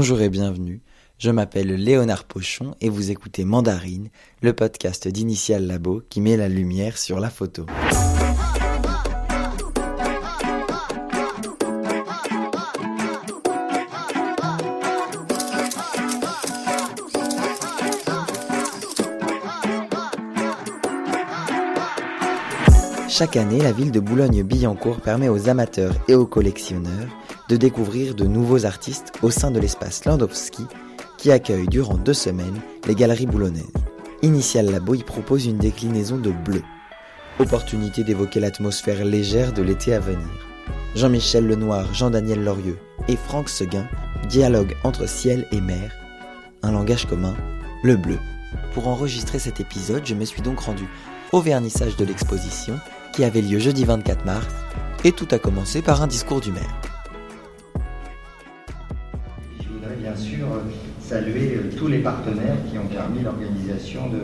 Bonjour et bienvenue. Je m'appelle Léonard Pochon et vous écoutez Mandarine, le podcast d'Initial Labo qui met la lumière sur la photo. Chaque année, la ville de Boulogne-Billancourt permet aux amateurs et aux collectionneurs de découvrir de nouveaux artistes au sein de l'espace Landowski qui accueille durant deux semaines les galeries boulonnaises. Initial Labo y propose une déclinaison de bleu. Opportunité d'évoquer l'atmosphère légère de l'été à venir. Jean-Michel Lenoir, Jean-Daniel Lorieux et Franck Seguin dialoguent entre ciel et mer. Un langage commun, le bleu. Pour enregistrer cet épisode, je me suis donc rendu au vernissage de l'exposition qui avait lieu jeudi 24 mars et tout a commencé par un discours du maire. Saluer euh, tous les partenaires qui ont permis l'organisation de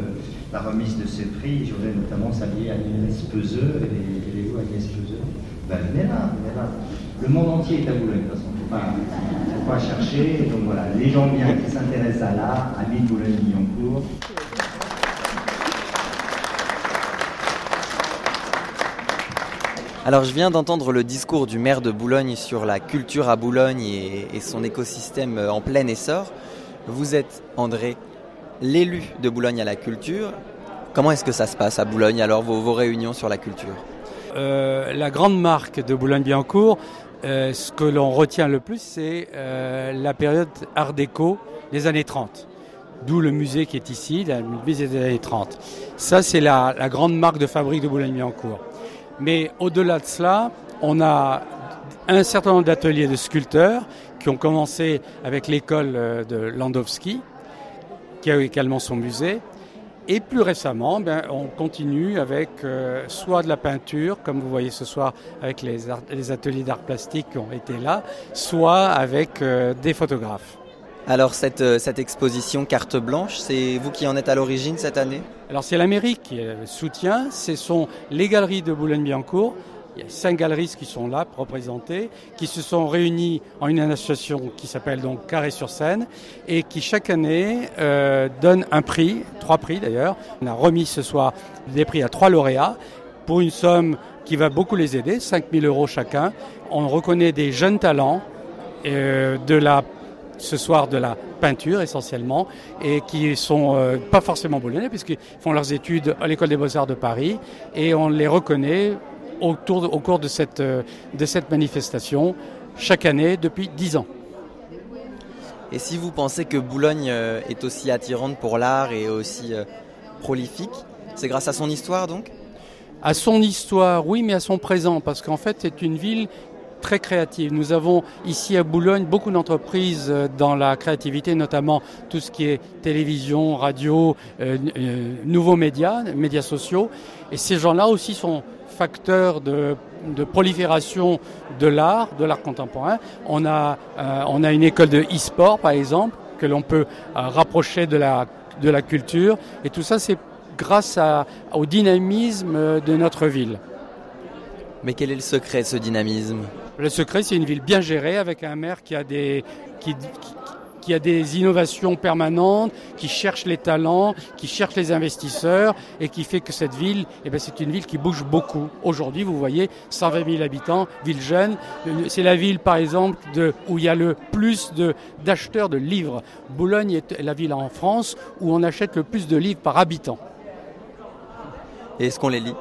la remise de ce prix. Je voudrais notamment saluer Agnès Peseux. Et, et où Agnès Peseux ben, venez là, venez. Le monde entier est à Boulogne, de toute façon. Il ne faut pas chercher. Donc voilà, les gens bien qui s'intéressent à l'art, l'île Boulogne-Billancourt. Alors je viens d'entendre le discours du maire de Boulogne sur la culture à Boulogne et, son écosystème en plein essor. Vous êtes, André, l'élu de Boulogne à la culture. Comment est-ce que ça se passe à Boulogne, alors vos, réunions sur la culture? Euh, La grande marque de Boulogne-Billancourt, euh, ce que l'on retient le plus, c'est euh, la période art déco des années 30 d'où le musée qui est ici, le musée des années 30. Ça, c'est la, la, grande marque de fabrique de Boulogne-Billancourt. Mais au-delà de cela, on a un certain nombre d'ateliers de sculpteurs qui ont commencé avec l'école euh, de Landowski, qui a également son musée. Et plus récemment, ben, on continue avec euh, soit de la peinture, comme vous voyez ce soir avec les, ateliers d'art plastique qui ont été là, soit avec euh, des photographes. Alors cette, cette exposition carte blanche, c'est vous qui en êtes à l'origine cette année? Alors c'est la mairie qui soutient, ce sont les galeries de Boulogne-Billancourt. Il y a cinq galeries qui sont là représentées, qui se sont réunies en une association qui s'appelle donc Carré sur Seine et qui chaque année euh, donne un prix, trois prix d'ailleurs. On a remis ce soir des prix à trois lauréats pour une somme qui va beaucoup les aider, 5000 euros chacun. On reconnaît des jeunes talents euh, de la ce soir de la peinture essentiellement et qui sont euh, pas forcément boulonnais puisqu'ils font leurs études à l'école des beaux-arts de Paris et on les reconnaît autour, au cours de cette, euh, de cette manifestation chaque année depuis dix ans. Et si vous pensez que Boulogne euh, est aussi attirante pour l'art et aussi prolifique, c'est grâce à son histoire donc? À son histoire, oui, mais à son présent, parce qu'en fait, c'est une ville très créative. Nous avons ici à Boulogne beaucoup d'entreprises euh, dans la créativité, notamment tout ce qui est télévision, radio, euh, euh, nouveaux médias, médias sociaux. Et ces gens-là aussi sont facteurs de, de prolifération de l'art, de l'art contemporain. On a, on a une école de e-sport, par exemple, que l'on peut rapprocher de la, de la culture. Et tout ça, c'est grâce à, au dynamisme de notre ville. Mais quel est le secret de ce dynamisme? Le secret, c'est une ville bien gérée avec un maire qui a des, qui, qui a des innovations permanentes, qui cherche les talents, qui cherche les investisseurs et qui fait que cette ville, eh ben, c'est une ville qui bouge beaucoup. Aujourd'hui, vous voyez, 120 000 habitants, ville jeune. C'est la ville, par exemple, de, où il y a le plus d'acheteurs de, de livres. Boulogne est la ville en France où on achète le plus de livres par habitant. Et est-ce qu'on les lit?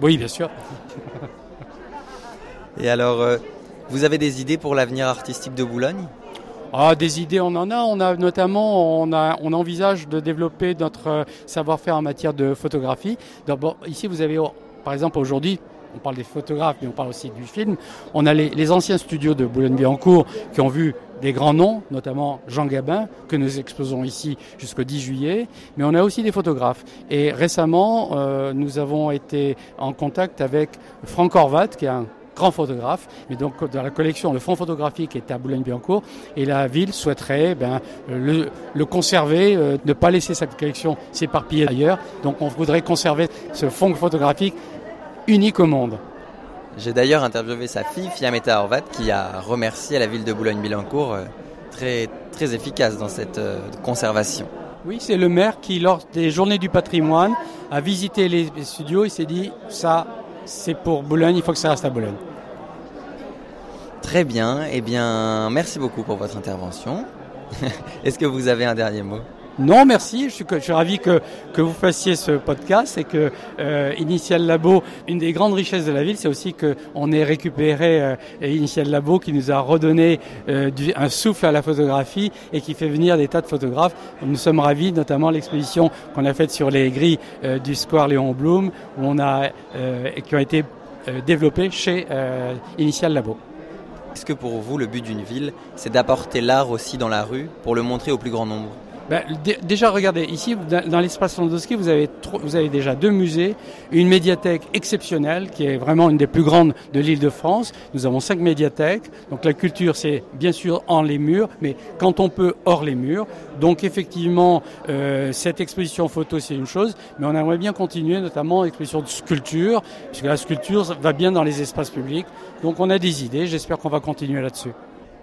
Oui, bien sûr. Et alors, euh, vous avez des idées pour l'avenir artistique de Boulogne? Ah, des idées, on en a. On a notamment, on, a, on envisage de développer notre euh, savoir-faire en matière de photographie. D'abord, ici, vous avez, par exemple, aujourd'hui, on parle des photographes, mais on parle aussi du film. On a les, les anciens studios de Boulogne-Billancourt qui ont vu des grands noms, notamment Jean Gabin, que nous exposons ici jusqu'au 10 juillet, mais on a aussi des photographes. Et récemment, euh, nous avons été en contact avec Franck Horvat, qui est un grand photographe, mais donc dans la collection, le fonds photographique est à Boulogne-Billancourt, et la ville souhaiterait ben, le, le, conserver, euh, ne pas laisser cette collection s'éparpiller ailleurs. Donc on voudrait conserver ce fonds photographique unique au monde. J'ai d'ailleurs interviewé sa fille, Fiametta Horvat, qui a remercié la ville de Boulogne-Billancourt euh, très, très efficace dans cette conservation. Oui, c'est le maire qui, lors des journées du patrimoine, a visité les studios et s'est dit ça, c'est pour Boulogne, il faut que ça reste à Boulogne. Très bien, eh bien, merci beaucoup pour votre intervention. Est-ce que vous avez un dernier mot? Non, merci. Je suis, ravi que, vous fassiez ce podcast et que euh, Initial Labo, une des grandes richesses de la ville, c'est aussi qu'on ait récupéré euh, Initial Labo qui nous a redonné euh, un souffle à la photographie et qui fait venir des tas de photographes. Nous sommes ravis, notamment l'exposition qu'on a faite sur les grilles du Square Léon Blum, qui ont été développées chez Initial Labo. Est-ce que pour vous, le but d'une ville, c'est d'apporter l'art aussi dans la rue pour le montrer au plus grand nombre? Ben, déjà, regardez, ici, dans l'espace Landowski, vous avez, vous avez déjà deux musées, une médiathèque exceptionnelle, qui est vraiment une des plus grandes de l'île de France. Nous avons cinq médiathèques. Donc la culture, c'est bien sûr en les murs, mais quand on peut, hors les murs. Donc effectivement, euh, cette exposition photo, c'est une chose, mais on aimerait bien continuer, notamment l'exposition de sculpture, puisque la sculpture va bien dans les espaces publics. Donc on a des idées, j'espère qu'on va continuer là-dessus.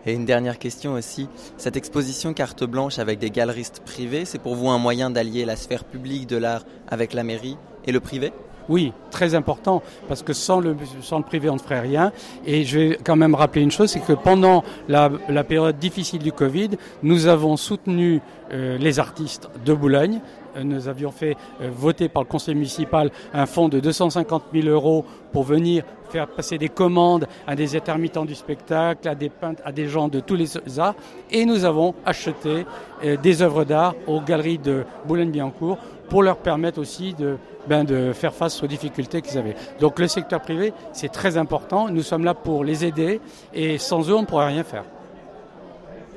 Et une dernière question aussi, cette exposition carte blanche avec des galeristes privés, c'est pour vous un moyen d'allier la sphère publique de l'art avec la mairie et le privé? Oui, très important, parce que sans le, sans privé, on ne ferait rien. Et je vais quand même rappeler une chose, c'est que pendant la, la, période difficile du Covid, nous avons soutenu euh, les artistes de Boulogne. Euh, nous avions fait euh, voter par le conseil municipal un fonds de 250 000 euros pour venir faire passer des commandes à des intermittents du spectacle, à des peintres, à des gens de tous les arts. Et nous avons acheté des œuvres d'art aux galeries de Boulogne-Billancourt pour leur permettre aussi de, ben, de faire face aux difficultés qu'ils avaient. Donc le secteur privé, c'est très important. Nous sommes là pour les aider et sans eux, on ne pourrait rien faire.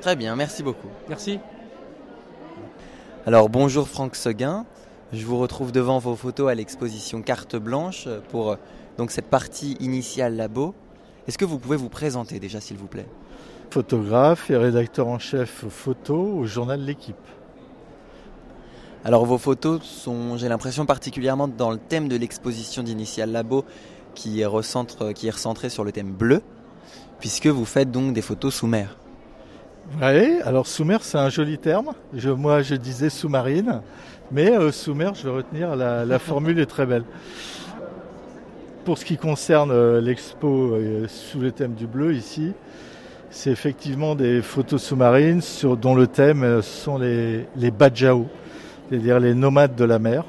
Très bien, merci beaucoup. Merci. Alors bonjour Franck Seguin, je vous retrouve devant vos photos à l'exposition Carte Blanche pour donc cette partie initiale labo. Est-ce que vous pouvez vous présenter déjà s'il vous plaît? Photographe et rédacteur en chef photo au journal L'équipe. Alors vos photos sont, j'ai l'impression, particulièrement dans le thème de l'exposition d'Initial Labo qui est, recentre, qui est recentré sur le thème bleu, puisque vous faites donc des photos sous mer. Oui, alors sous-mer, c'est un joli terme. Moi, je disais sous-marine, mais euh, sous-mer, je vais retenir, la, formule est très belle. Pour ce qui concerne euh, l'expo euh, sous le thème du bleu ici, c'est effectivement des photos sous-marines sur, dont le thème sont les, les Bajau, c'est-à-dire les nomades de la mer.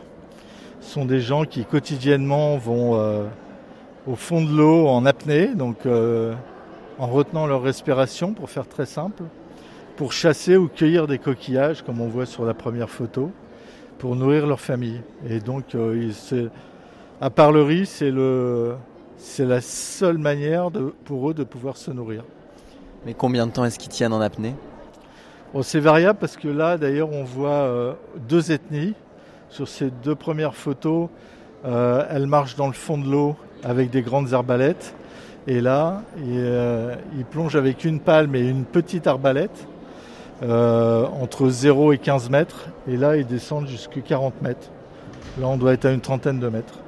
Ce sont des gens qui quotidiennement vont au fond de l'eau en apnée, donc en retenant leur respiration, pour faire très simple pour chasser ou cueillir des coquillages, comme on voit sur la première photo, pour nourrir leur famille. Et donc, euh, à part le riz, c'est le, c'est la seule manière de, pour eux de pouvoir se nourrir. Mais combien de temps est-ce qu'ils tiennent en apnée? Bon, C'est variable parce que là, d'ailleurs, on voit euh, deux ethnies. Sur ces deux premières photos, euh, elles marchent dans le fond de l'eau avec des grandes arbalètes. Et là, ils, euh, ils plongent avec une palme et une petite arbalète euh, entre 0 et 15 mètres. Et là, ils descendent jusqu'à 40 mètres. Là, on doit être à une trentaine de mètres.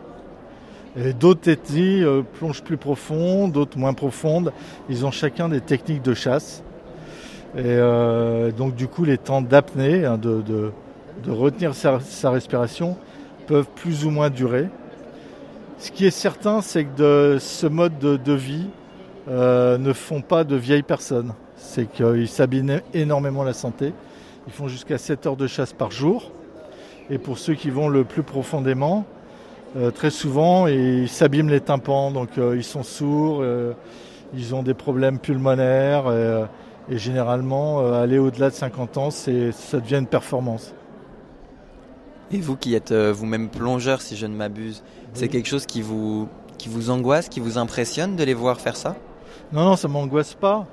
Et d'autres ethnies euh, plongent plus profond, d'autres moins profondes. Ils ont chacun des techniques de chasse. Et euh, donc, du coup, les temps d'apnée, hein, de, retenir sa, respiration, peuvent plus ou moins durer. Ce qui est certain, c'est que ce mode de, de vie euh, ne font pas de vieilles personnes c'est qu'ils s'abîment énormément la santé. Ils font jusqu'à 7 heures de chasse par jour. Et pour ceux qui vont le plus profondément, euh, très souvent, ils s'abîment les tympans, donc euh, ils sont sourds, euh, ils ont des problèmes pulmonaires, et généralement, aller au-delà de 50 ans, ça devient une performance. Et vous qui êtes vous-même plongeur, si je ne m'abuse, oui. c'est quelque chose qui vous, qui vous angoisse, qui vous impressionne de les voir faire ça? Non, non, ça m'angoisse pas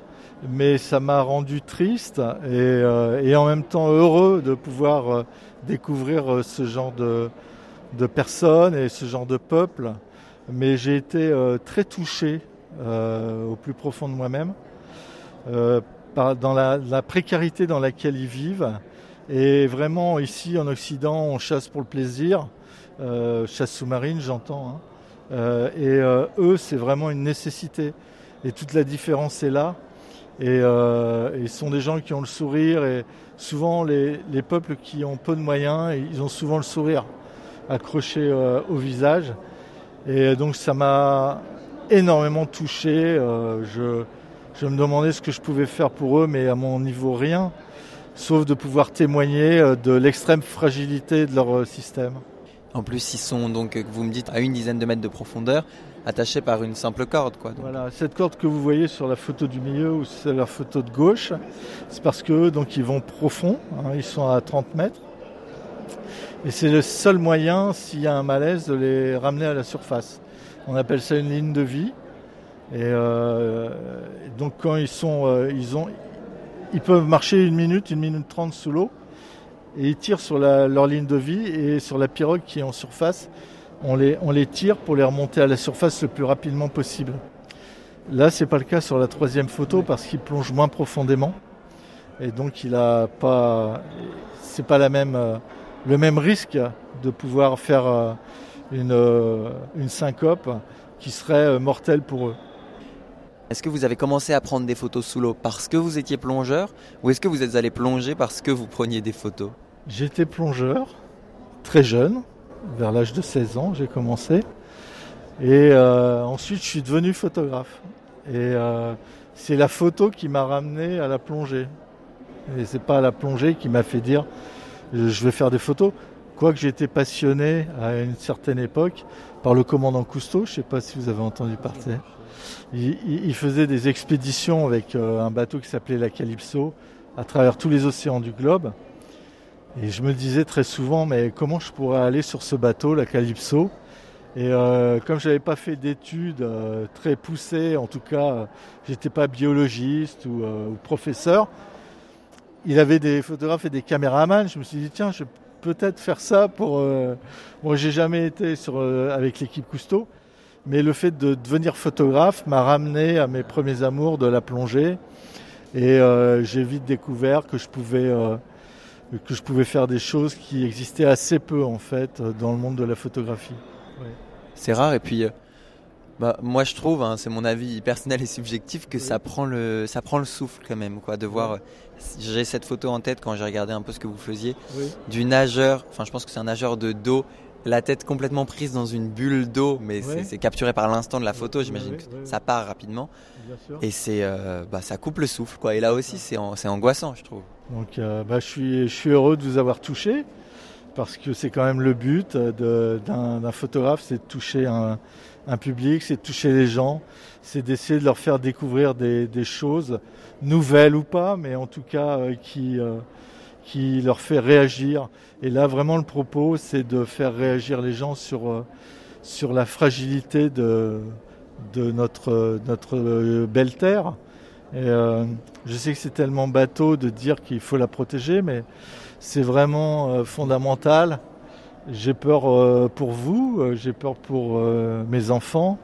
mais ça m'a rendu triste et, euh, et, en même temps heureux de pouvoir euh, découvrir euh, ce genre de, personnes et ce genre de peuple. Mais j'ai été très touché au plus profond de moi-même dans la, la, précarité dans laquelle ils vivent. Et vraiment, ici en Occident, on chasse pour le plaisir, chasse sous-marine, j'entends. Hein. et eux, c'est vraiment une nécessité. Et toute la différence est là Et euh, sont des gens qui ont le sourire et souvent les, les, peuples qui ont peu de moyens, ils ont souvent le sourire accroché euh, au visage. Et donc ça m'a énormément touché. Euh, je, je me demandais ce que je pouvais faire pour eux, mais à mon niveau rien, sauf de pouvoir témoigner euh, de l'extrême fragilité de leur système. En plus, ils sont donc, vous me dites, à une dizaine de mètres de profondeur, attachés par une simple corde. Quoi. Voilà, cette corde que vous voyez sur la photo du milieu ou sur la photo de gauche, c'est parce que donc ils vont profond, hein, ils sont à 30 mètres. Et c'est le seul moyen, s'il y a un malaise, de les ramener à la surface. On appelle ça une ligne de vie. Et euh, donc quand ils sont, euh, ils ont, ils peuvent marcher une minute, une minute trente sous l'eau, et ils tirent sur leur ligne de vie et sur la pirogue qui est en surface. On les, on les tire pour les remonter à la surface le plus rapidement possible. Là, c'est pas le cas sur la troisième photo parce qu'il plonge moins profondément et donc il a pas, c'est pas la même, euh, le même risque de pouvoir faire euh, une, euh, une syncope qui serait mortelle pour eux. Est-ce que vous avez commencé à prendre des photos sous l'eau parce que vous étiez plongeur ou est-ce que vous êtes allé plonger parce que vous preniez des photos? J'étais plongeur, très jeune, vers l'âge de 16 ans j'ai commencé. Et euh, ensuite je suis devenu photographe. Et euh, c'est la photo qui m'a ramené à la plongée. Et c'est pas la plongée qui m'a fait dire je vais faire des photos. Quoique j'étais passionné à une certaine époque par le commandant Cousteau, je ne sais pas si vous avez entendu parler. Il, faisait des expéditions avec euh, un bateau qui s'appelait la Calypso à travers tous les océans du globe. Et je me disais très souvent, mais comment je pourrais aller sur ce bateau, la Calypso? Et euh, comme je n'avais pas fait d'études euh, très poussées, en tout cas, euh, j'étais pas biologiste ou, ou, professeur, il avait des photographes et des caméramans. Je me suis dit, tiens, je peux peut-être faire ça pour. Moi, j'ai jamais été avec l'équipe Cousteau, mais le fait de devenir photographe m'a ramené à mes premiers amours de la plongée. Et j'ai vite découvert que je pouvais que je pouvais faire des choses qui existaient assez peu en fait dans le monde de la photographie. Ouais. C'est rare et puis euh, bah, moi je trouve, hein, c'est mon avis personnel et subjectif, que oui. ça prend le ça prend le souffle quand même quoi, de voir. J'ai cette photo en tête quand j'ai regardé un peu ce que vous faisiez oui. du nageur. Enfin, je pense que c'est un nageur de dos la tête complètement prise dans une bulle d'eau, mais ouais. c'est capturé par l'instant de la photo. J'imagine ouais, que ça part rapidement. Et c'est, euh, bah, ça coupe le souffle, quoi. Et là aussi, c'est an angoissant, je trouve. Donc, euh, bah, je suis, je suis heureux de vous avoir touché parce que c'est quand même le but d'un photographe, c'est de toucher un, un public, c'est de toucher les gens, c'est d'essayer de leur faire découvrir des, des, choses nouvelles ou pas, mais en tout cas euh, qui qui leur fait réagir. Et là, vraiment, le propos, c'est de faire réagir les gens sur, euh, sur la fragilité de, de notre, notre belle terre. Et euh, je sais que c'est tellement bateau de dire qu'il faut la protéger, mais c'est vraiment euh, fondamental. J'ai peur euh, pour vous, euh, j'ai peur pour mes enfants.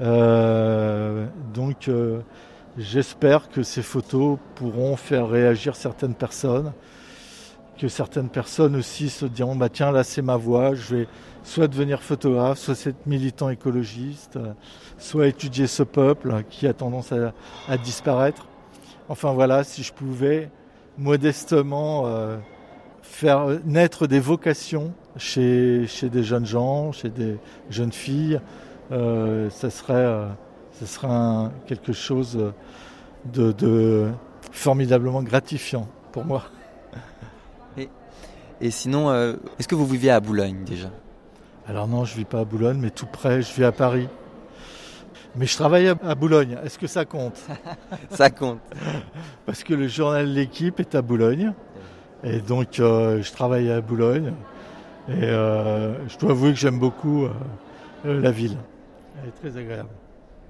donc, j'espère que ces photos pourront faire réagir certaines personnes que certaines personnes aussi se diront bah tiens là c'est ma voie, je vais soit devenir photographe, soit être militant écologiste, soit étudier ce peuple qui a tendance à, disparaître. Enfin voilà, si je pouvais modestement euh, faire naître des vocations chez, des jeunes gens, chez des jeunes filles, euh, ça serait, euh, quelque chose de formidablement gratifiant pour moi. Et sinon, euh, est-ce que vous vivez à Boulogne déjà? Alors non, je ne vis pas à Boulogne, mais tout près, je vis à Paris. Mais je travaille à Boulogne, est-ce que ça compte? Ça compte. Parce que le journal L'équipe est à Boulogne. Et donc euh, je travaille à Boulogne. Et euh, je dois avouer que j'aime beaucoup euh, la ville. Elle est très agréable.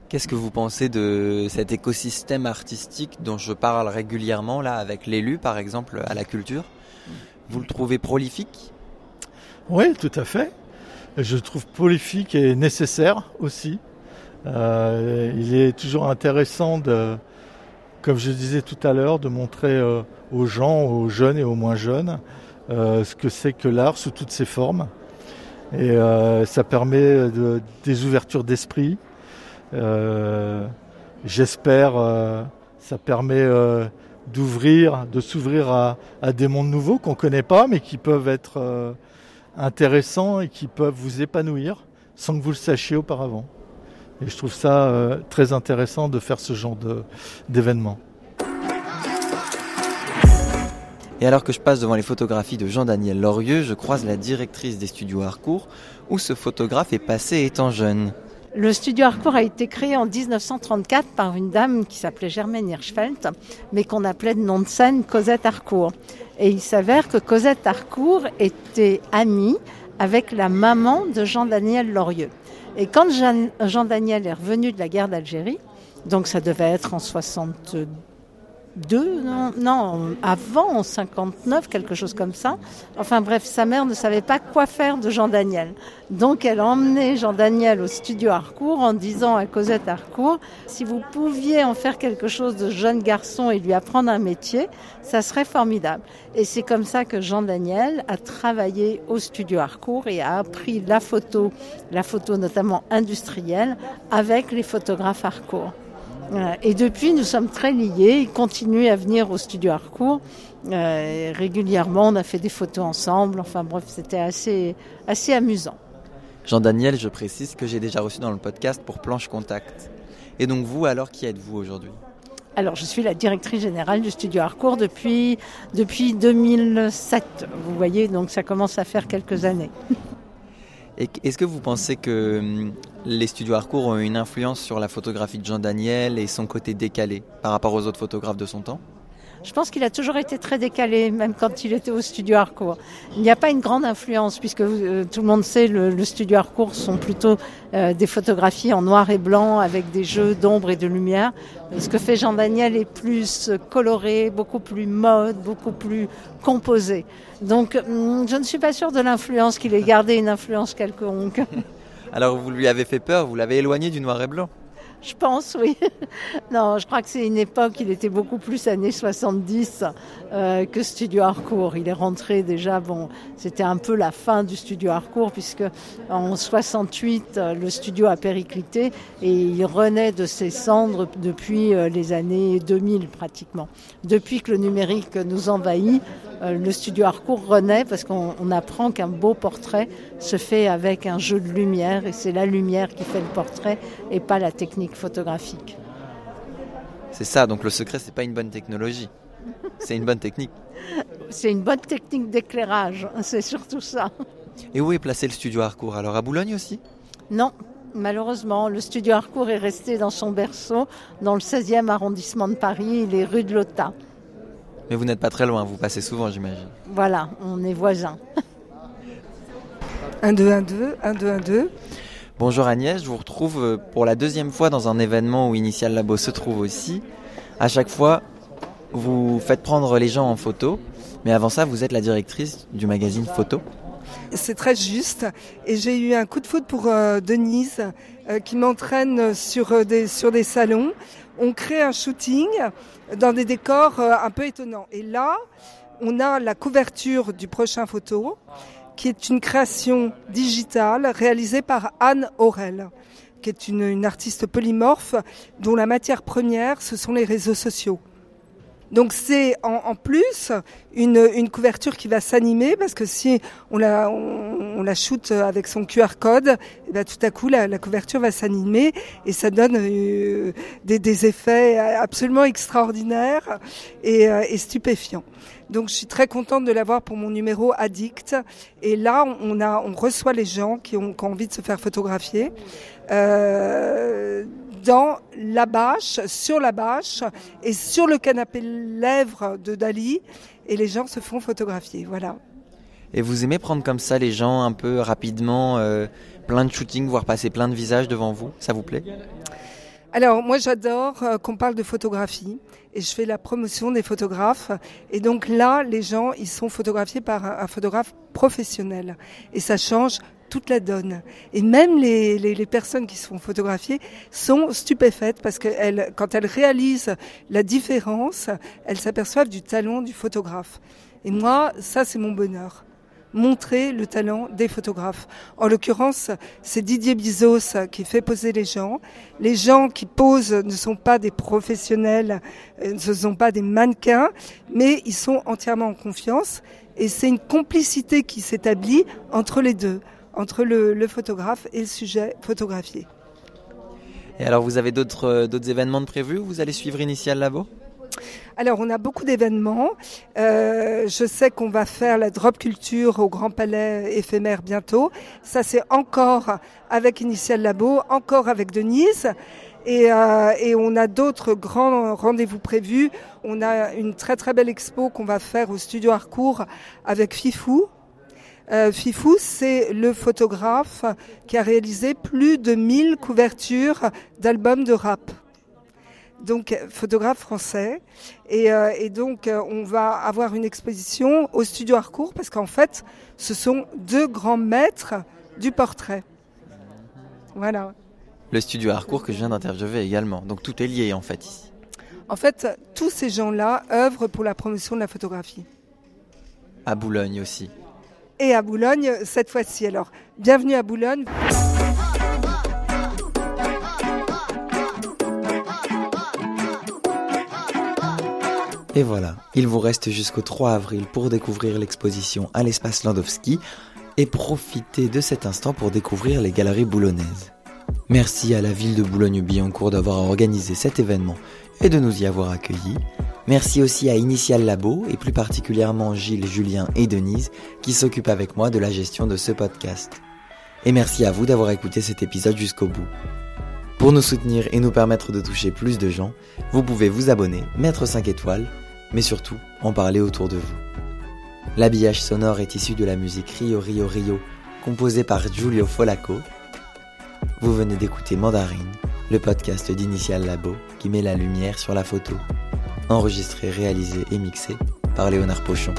Qu'est-ce que vous pensez de cet écosystème artistique dont je parle régulièrement là avec l'élu par exemple à la culture? Vous le trouvez prolifique? Oui, tout à fait. Je le trouve prolifique et nécessaire aussi. Euh, il est toujours intéressant de, comme je disais tout à l'heure, de montrer euh, aux gens, aux jeunes et aux moins jeunes, euh, ce que c'est que l'art sous toutes ses formes. Et ça permet de, des ouvertures d'esprit. J'espère Ça permet d'ouvrir, de s'ouvrir à, des mondes nouveaux qu'on ne connaît pas, mais qui peuvent être intéressants et qui peuvent vous épanouir sans que vous le sachiez auparavant. Et je trouve ça très intéressant de faire ce genre d'événement. Et alors que je passe devant les photographies de Jean-Daniel Lorieux, je croise la directrice des studios Harcourt, où ce photographe est passé étant jeune. Le studio Harcourt a été créé en 1934 par une dame qui s'appelait Germaine Hirschfeld, mais qu'on appelait de nom de scène Cosette Harcourt. Et il s'avère que Cosette Harcourt était amie avec la maman de Jean-Daniel Lorieux. Et quand Jean-Daniel est revenu de la guerre d'Algérie, donc ça devait être en 62 deux, non, avant, en 59, quelque chose comme ça. Enfin bref, sa mère ne savait pas quoi faire de Jean-Daniel. Donc elle a emmené Jean-Daniel au studio Harcourt en disant à Cosette Harcourt, si vous pouviez en faire quelque chose de jeune garçon et lui apprendre un métier, ça serait formidable. Et c'est comme ça que Jean-Daniel a travaillé au studio Harcourt et a appris la photo, la photo notamment industrielle, avec les photographes Harcourt. Et depuis, nous sommes très liés. Il continue à venir au studio Harcourt. Euh, régulièrement, on a fait des photos ensemble. Enfin bref, c'était assez, assez amusant. Jean-Daniel, je précise que j'ai déjà reçu dans le podcast pour Planche Contact. Et donc vous, alors, qui êtes-vous aujourd'hui? Alors, je suis la directrice générale du studio Harcourt depuis, depuis 2007. Vous voyez, donc ça commence à faire quelques années. Est-ce que vous pensez que hum, les studios Harcourt ont une influence sur la photographie de Jean Daniel et son côté décalé par rapport aux autres photographes de son temps? Je pense qu'il a toujours été très décalé, même quand il était au studio Harcourt. Il n'y a pas une grande influence, puisque euh, tout le monde sait, le, le studio Harcourt sont plutôt euh, des photographies en noir et blanc, avec des jeux d'ombre et de lumière. Ce que fait Jean Daniel est plus coloré, beaucoup plus mode, beaucoup plus composé. Donc, hum, je ne suis pas sûre de l'influence qu'il ait gardé une influence quelconque. Alors, vous lui avez fait peur, vous l'avez éloigné du noir et blanc? Je pense, oui. non, je crois que c'est une époque, il était beaucoup plus années 70 euh, que Studio Harcourt. Il est rentré déjà, bon, c'était un peu la fin du Studio Harcourt, puisque en 68, euh, le studio a périclité et il renaît de ses cendres depuis euh, les années 2000 pratiquement. Depuis que le numérique nous envahit, le Studio Harcourt renaît parce qu'on apprend qu'un beau portrait se fait avec un jeu de lumière et c'est la lumière qui fait le portrait et pas la technique photographique. C'est ça, donc le secret, c'est pas une bonne technologie, c'est une bonne technique. C'est une bonne technique d'éclairage, c'est surtout ça. Et où est placé le studio Harcourt? Alors à Boulogne aussi? Non, malheureusement. Le studio Harcourt est resté dans son berceau, dans le 16e arrondissement de Paris, les rues de Lota. Mais vous n'êtes pas très loin, vous passez souvent, j'imagine. Voilà, on est voisins. 1, 2, 1, 2, 1, 2, 1, 2. Bonjour Agnès, je vous retrouve euh, pour la deuxième fois dans un événement où Initial Labo se trouve aussi. À chaque fois, vous faites prendre les gens en photo, mais avant ça, vous êtes la directrice du magazine Photo. C'est très juste. Et j'ai eu un coup de foot pour euh, Denise euh, qui m'entraîne sur, des, sur des salons. On crée un shooting dans des décors un peu étonnants. Et là, on a la couverture du prochain photo qui est une création digitale réalisée par Anne Aurel, qui est une, artiste polymorphe dont la matière première, ce sont les réseaux sociaux. Donc c'est en, plus une, couverture qui va s'animer parce que si on la, on, la shoot avec son QR code, et eh ben, tout à coup la, couverture va s'animer et ça donne euh, des, effets absolument extraordinaires et, euh, et stupéfiants. Donc je suis très contente de l'avoir pour mon numéro Addict. Et là, on, a, on reçoit les gens qui ont, envie de se faire photographier. Euh, dans la bâche, sur la bâche et sur le canapé lèvres de Dali. Et les gens se font photographier. Voilà. Et vous aimez prendre comme ça les gens un peu rapidement, euh, plein de shooting, voir passer plein de visages devant vous Ça vous plaît? Alors moi j'adore euh, qu'on parle de photographie et je fais la promotion des photographes et donc là les gens ils sont photographiés par un, photographe professionnel et ça change toute la donne. Et même les, les, les, personnes qui se font photographier sont stupéfaites parce que quand elles réalisent la différence, elles s'aperçoivent du talent du photographe. Et moi, ça c'est mon bonheur. montrer le talent des photographes. En l'occurrence, c'est Didier Bizos qui fait poser les gens. Les gens qui posent ne sont pas des professionnels, euh, ne sont pas des mannequins, mais ils sont entièrement en confiance. Et c'est une complicité qui s'établit entre les deux, entre le, le photographe et le sujet photographié. Et alors, vous avez d'autres euh, d'autres événements de prévus Vous allez suivre Initial Labo? Alors, on a beaucoup d'événements. Euh, je sais qu'on va faire la drop culture au Grand Palais éphémère bientôt. Ça, c'est encore avec Initial Labo, encore avec Denise. Et, euh, et on a d'autres grands rendez-vous prévus. On a une très très belle expo qu'on va faire au studio Harcourt avec Fifou, euh, Fifou, c'est le photographe qui a réalisé plus de 1000 couvertures d'albums de rap. Donc, photographe français. Et, euh, et donc, euh, on va avoir une exposition au studio Harcourt parce qu'en fait, ce sont deux grands maîtres du portrait. Voilà. Le studio Harcourt que je viens d'interviewer également. Donc, tout est lié en fait ici. En fait, tous ces gens-là œuvrent pour la promotion de la photographie. À Boulogne aussi et à Boulogne cette fois-ci. Alors, bienvenue à Boulogne. Et voilà, il vous reste jusqu'au 3 avril pour découvrir l'exposition à l'espace Landowski et profiter de cet instant pour découvrir les galeries boulonnaises. Merci à la ville de Boulogne-Billancourt d'avoir organisé cet événement et de nous y avoir accueillis. Merci aussi à Initial Labo et plus particulièrement Gilles, Julien et Denise qui s'occupent avec moi de la gestion de ce podcast. Et merci à vous d'avoir écouté cet épisode jusqu'au bout. Pour nous soutenir et nous permettre de toucher plus de gens, vous pouvez vous abonner, mettre 5 étoiles, mais surtout en parler autour de vous. L'habillage sonore est issu de la musique Rio Rio Rio, composée par Giulio Folaco. Vous venez d'écouter Mandarine, le podcast d'Initial Labo qui met la lumière sur la photo enregistré, réalisé et mixé par Léonard Pochon.